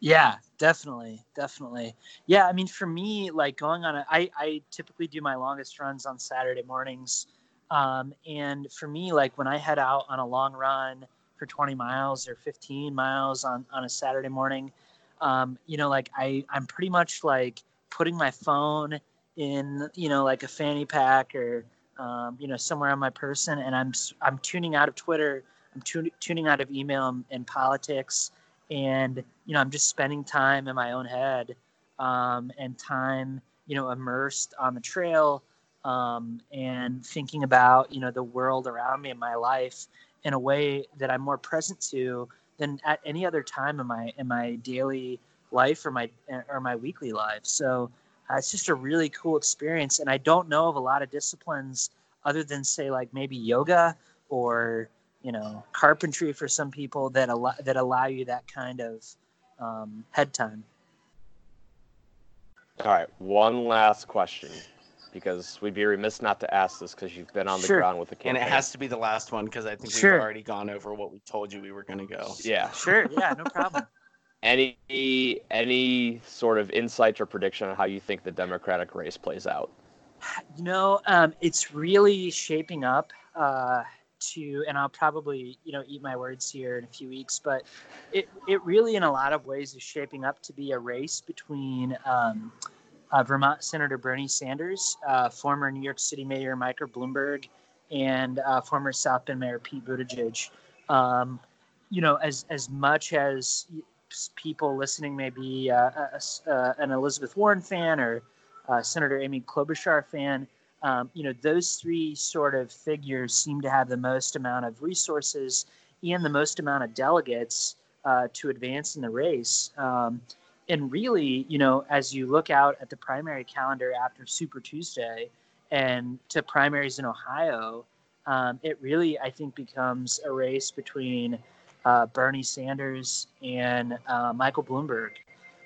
S5: Yeah, definitely, definitely. Yeah, I mean, for me, like going on a, I I typically do my longest runs on Saturday mornings, um, and for me, like when I head out on a long run for 20 miles or 15 miles on on a Saturday morning, um, you know, like I I'm pretty much like putting my phone in you know like a fanny pack or um, you know somewhere on my person, and I'm I'm tuning out of Twitter I'm tun- tuning out of email and, and, politics, and you know, I'm just spending time in my own head um, and time, you know, immersed on the trail um, and thinking about you know the world around me and my life in a way that I'm more present to than at any other time in my in my daily life or my or my weekly life. So uh, it's just a really cool experience, and I don't know of a lot of disciplines other than say like maybe yoga or you know carpentry for some people that allow that allow you that kind of um, head time.
S2: All right, one last question, because we'd be remiss not to ask this because you've been on the
S5: Sure.
S2: ground with the campaign.
S4: And it has to be the last one because I think
S5: Sure.
S4: we've already gone over what we told you we were going to go.
S2: Yeah.
S5: Sure, yeah, no problem.
S2: Any any sort of insights or prediction on how you think the Democratic race plays out?
S5: You know, um, it's really shaping up uh, to, and I'll probably, you know, eat my words here in a few weeks, but it, it really, in a lot of ways, is shaping up to be a race between um, uh, Vermont Senator Bernie Sanders, uh, former New York City Mayor Michael Bloomberg, and uh, former South Bend Mayor Pete Buttigieg. Um, you know, as as much as people listening may be uh, a, a, an Elizabeth Warren fan or uh, Senator Amy Klobuchar fan, um, you know, those three sort of figures seem to have the most amount of resources and the most amount of delegates uh, to advance in the race. Um, and really, you know, as you look out at the primary calendar after Super Tuesday and to primaries in Ohio, um, it really, I think, becomes a race between uh, Bernie Sanders and uh, Michael Bloomberg.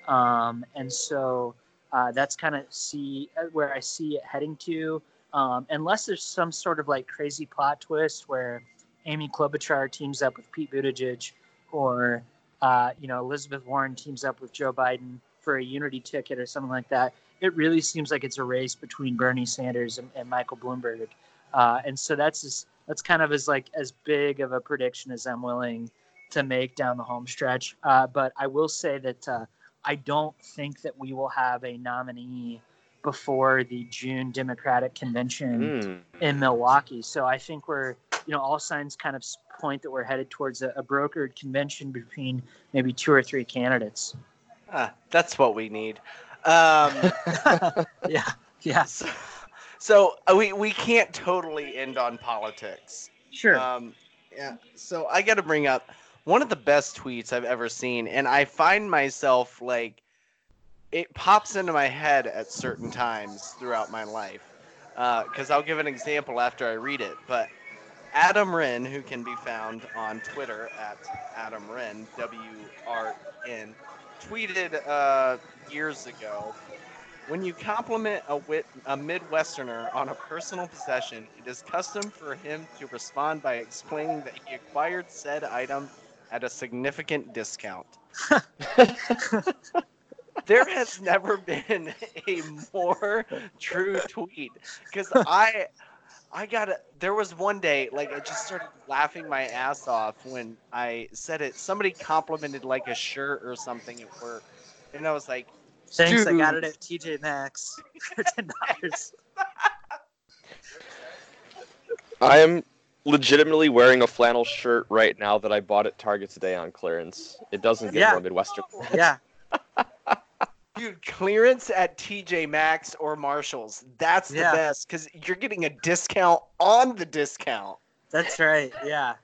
S5: Um, and so uh, that's kind of see uh, where I see it heading to. Um, unless there's some sort of like crazy plot twist where Amy Klobuchar teams up with Pete Buttigieg, or uh, you know Elizabeth Warren teams up with Joe Biden for a unity ticket or something like that. It really seems like it's a race between Bernie Sanders and, and Michael Bloomberg, uh, and so that's just, that's kind of as like as big of a prediction as I'm willing to make down the home stretch. Uh, but I will say that uh, I don't think that we will have a nominee before the June Democratic convention
S2: Hmm.
S5: in Milwaukee. So I think we're, you know, all signs kind of point that we're headed towards a, a brokered convention between maybe two or three candidates.
S4: Ah, that's what we need. Um,
S5: yeah, yeah,
S4: so, so uh, we, we can't totally end on politics.
S5: sure.
S4: Um, yeah. So I got to bring up one of the best tweets I've ever seen, and I find myself like it pops into my head at certain times throughout my life. Because I'll give an example after I read it. But Adam Wren, who can be found on Twitter at Adam Wren, W R N, tweeted uh, years ago. When you compliment a, wit- a Midwesterner on a personal possession, it is custom for him to respond by explaining that he acquired said item at a significant discount. there has never been a more true tweet because I, I got it. There was one day, like I just started laughing my ass off when I said it. Somebody complimented like a shirt or something at work, and I was like,
S5: Thanks, I got it at TJ Maxx for ten dollars.
S2: I am legitimately wearing a flannel shirt right now that I bought at Target today on clearance. It doesn't get
S5: Yeah.
S2: more Midwestern.
S5: Yeah.
S4: Dude, clearance at TJ Maxx or Marshalls. That's the
S5: Yeah.
S4: best because you're getting a discount on the discount.
S5: That's right. Yeah.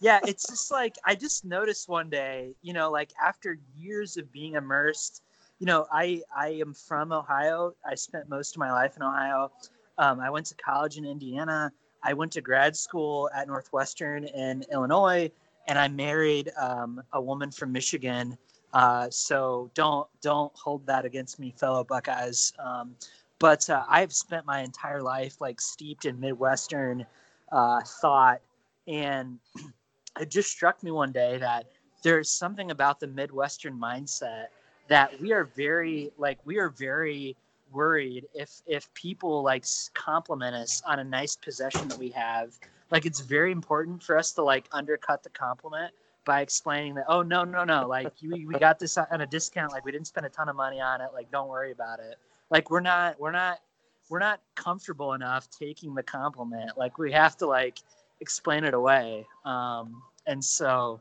S5: Yeah, it's just like I just noticed one day, you know, like after years of being immersed, you know, I I am from Ohio. I spent most of my life in Ohio. Um, I went to college in Indiana. I went to grad school at Northwestern in Illinois, and I married um, a woman from Michigan. Uh, so don't don't hold that against me, fellow Buckeyes. Um, but uh, I've spent my entire life like steeped in Midwestern uh, thought, and it just struck me one day that there's something about the Midwestern mindset that we are very like we are very worried if if people like compliment us on a nice possession that we have. Like it's very important for us to like undercut the compliment by explaining that oh no no no like you, we got this on a discount like we didn't spend a ton of money on it like don't worry about it. Like we're not we're not we're not comfortable enough taking the compliment like we have to like explain it away um and so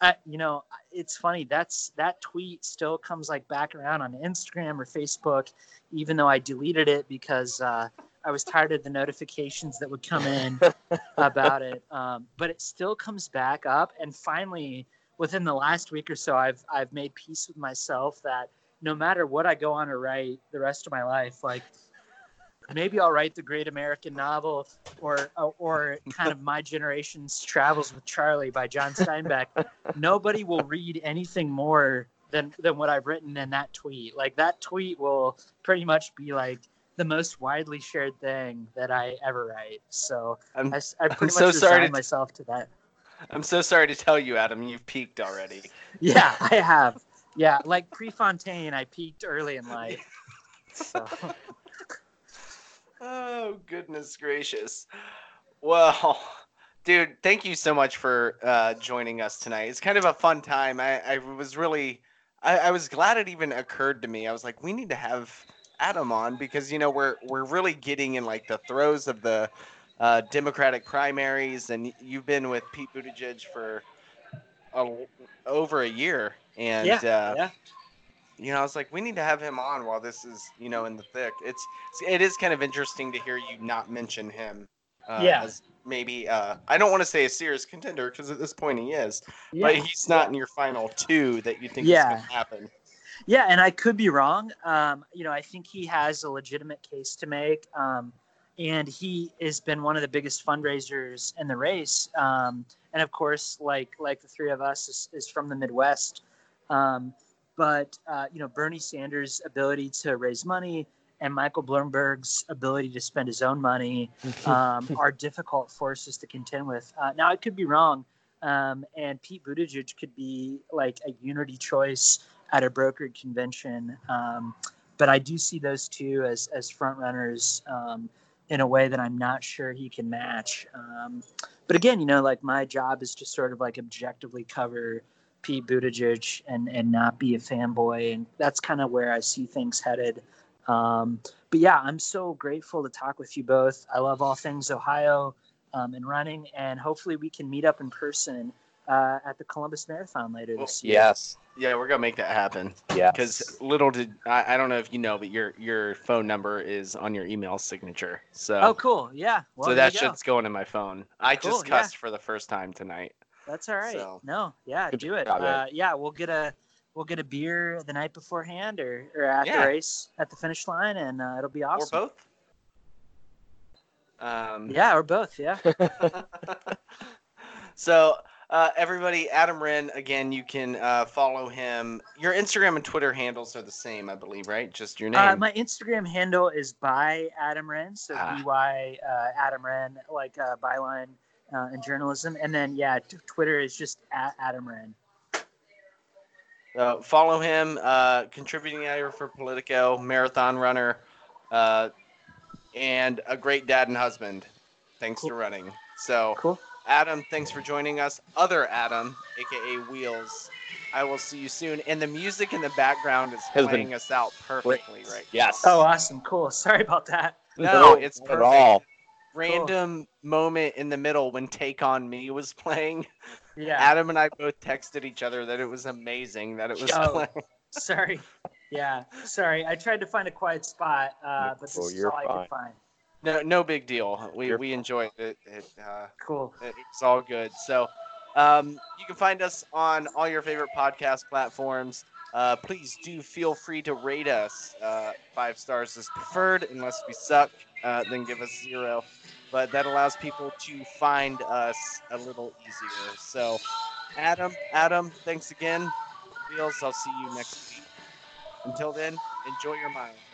S5: I, you know it's funny that's that tweet still comes like back around on instagram or facebook even though i deleted it because uh i was tired of the notifications that would come in about it um, but it still comes back up. And finally within the last week or so i've i've made peace with myself that no matter what i go on to write the rest of my life like maybe i'll write the great american novel or or kind of my generation's travels with charlie by john steinbeck. Nobody will read anything more than than what i've written in that tweet. Like that tweet will pretty much be like the most widely shared thing that i ever write so
S4: I'm,
S5: i, I pretty
S4: so
S5: much
S4: sorry
S5: resigned
S4: to-
S5: myself to that
S4: I'm so sorry to tell you, Adam, you've peaked already.
S5: yeah i have yeah like prefontaine i peaked early in life so
S4: Oh, goodness gracious. Well, dude, thank you so much for uh, joining us tonight. It's kind of a fun time. I, I was really, I, I was glad it even occurred to me. I was like, we need to have Adam on because you know we're we're really getting in like the throes of the uh, Democratic primaries, and you've been with Pete Buttigieg for a, over a year, and
S5: yeah
S4: uh,
S5: yeah
S4: you know, I was like, we need to have him on while this is, you know, in the thick. It's, it is kind of interesting to hear you not mention him. Uh,
S5: Yeah.
S4: As maybe, uh, I don't want to say a serious contender because at this point he is,
S5: yeah.
S4: but he's not in your final two that you think
S5: Yeah.
S4: is going to happen.
S5: Yeah, and I could be wrong. Um, you know, I think he has a legitimate case to make, um, and he has been one of the biggest fundraisers in the race. Um, and of course, like like the three of us, is, is from the Midwest. Um, but uh, you know, Bernie Sanders' ability to raise money and Michael Bloomberg's ability to spend his own money um, are difficult forces to contend with. Uh, now, I could be wrong, um, and Pete Buttigieg could be like a unity choice at a brokered convention. Um, but I do see those two as as front runners um, in a way that I'm not sure he can match. Um, but again, you know, like my job is to sort of like objectively cover Pete Buttigieg and and not be a fanboy, and that's kind of where I see things headed. Um, but yeah, I'm so grateful to talk with you both. I love all things Ohio um, and running, and hopefully we can meet up in person uh, at the Columbus Marathon later this year.
S2: Yes.
S4: Yeah, we're gonna make that happen.
S2: Yeah.
S4: Because little did I, I don't know if you know, but your your phone number is on your email signature. So
S5: Oh, cool. Yeah. Well,
S4: so
S5: there
S4: that
S5: you go.
S4: shit's going in my phone. I
S5: Cool,
S4: just
S5: yeah.
S4: cussed for the first time tonight.
S5: That's all right.
S4: So-
S5: No, yeah,
S2: Good
S5: do it.
S2: job.
S5: Uh, yeah, we'll get a we'll get a beer the night beforehand or, or after
S4: Yeah.
S5: race at the finish line, and uh, it'll be awesome.
S4: Or both. Um,
S5: Yeah, or both. Yeah.
S4: so uh, everybody, Adam Wren, again, you can uh, follow him. Your Instagram and Twitter handles are the same, I believe, right? Just your name.
S5: Uh, my Instagram handle is by Adam Wren, so
S4: Ah.
S5: by uh, Adam Wren, like uh, byline uh, in journalism, and then yeah, t- Twitter is just at Adam Wren.
S4: Uh, follow him, uh, contributing editor for Politico, marathon runner, uh, and a great dad and husband. Thanks
S5: Cool.
S4: to running. So,
S5: Cool.
S4: Adam, thanks for joining us. Other Adam, aka Wheels. I will see you soon. And the music in the background is
S2: Has
S4: playing us out perfectly right
S2: Yes.
S5: Oh, awesome. Cool. Sorry about that.
S4: No, it's perfect.
S2: At all.
S4: random moment in the middle when Take on Me was playing.
S5: Yeah.
S4: Adam and I both texted each other that it was amazing that it was
S5: Oh.
S4: playing.
S5: Sorry. Yeah. Sorry. I tried to find a quiet spot, uh, but this
S2: Oh,
S5: is
S2: you're
S5: all I could find.
S4: No, no big deal. We
S2: You're
S4: we enjoyed it. It, uh,
S5: Cool.
S4: it was all good. So, um, you can find us on all your favorite podcast platforms. Uh, please do feel free to rate us. Uh, five stars is preferred, unless we suck. Uh, then give us zero. But that allows people to find us a little easier. So, Adam, Adam, thanks again. Wheels, I'll see you next week. Until then, enjoy your miles.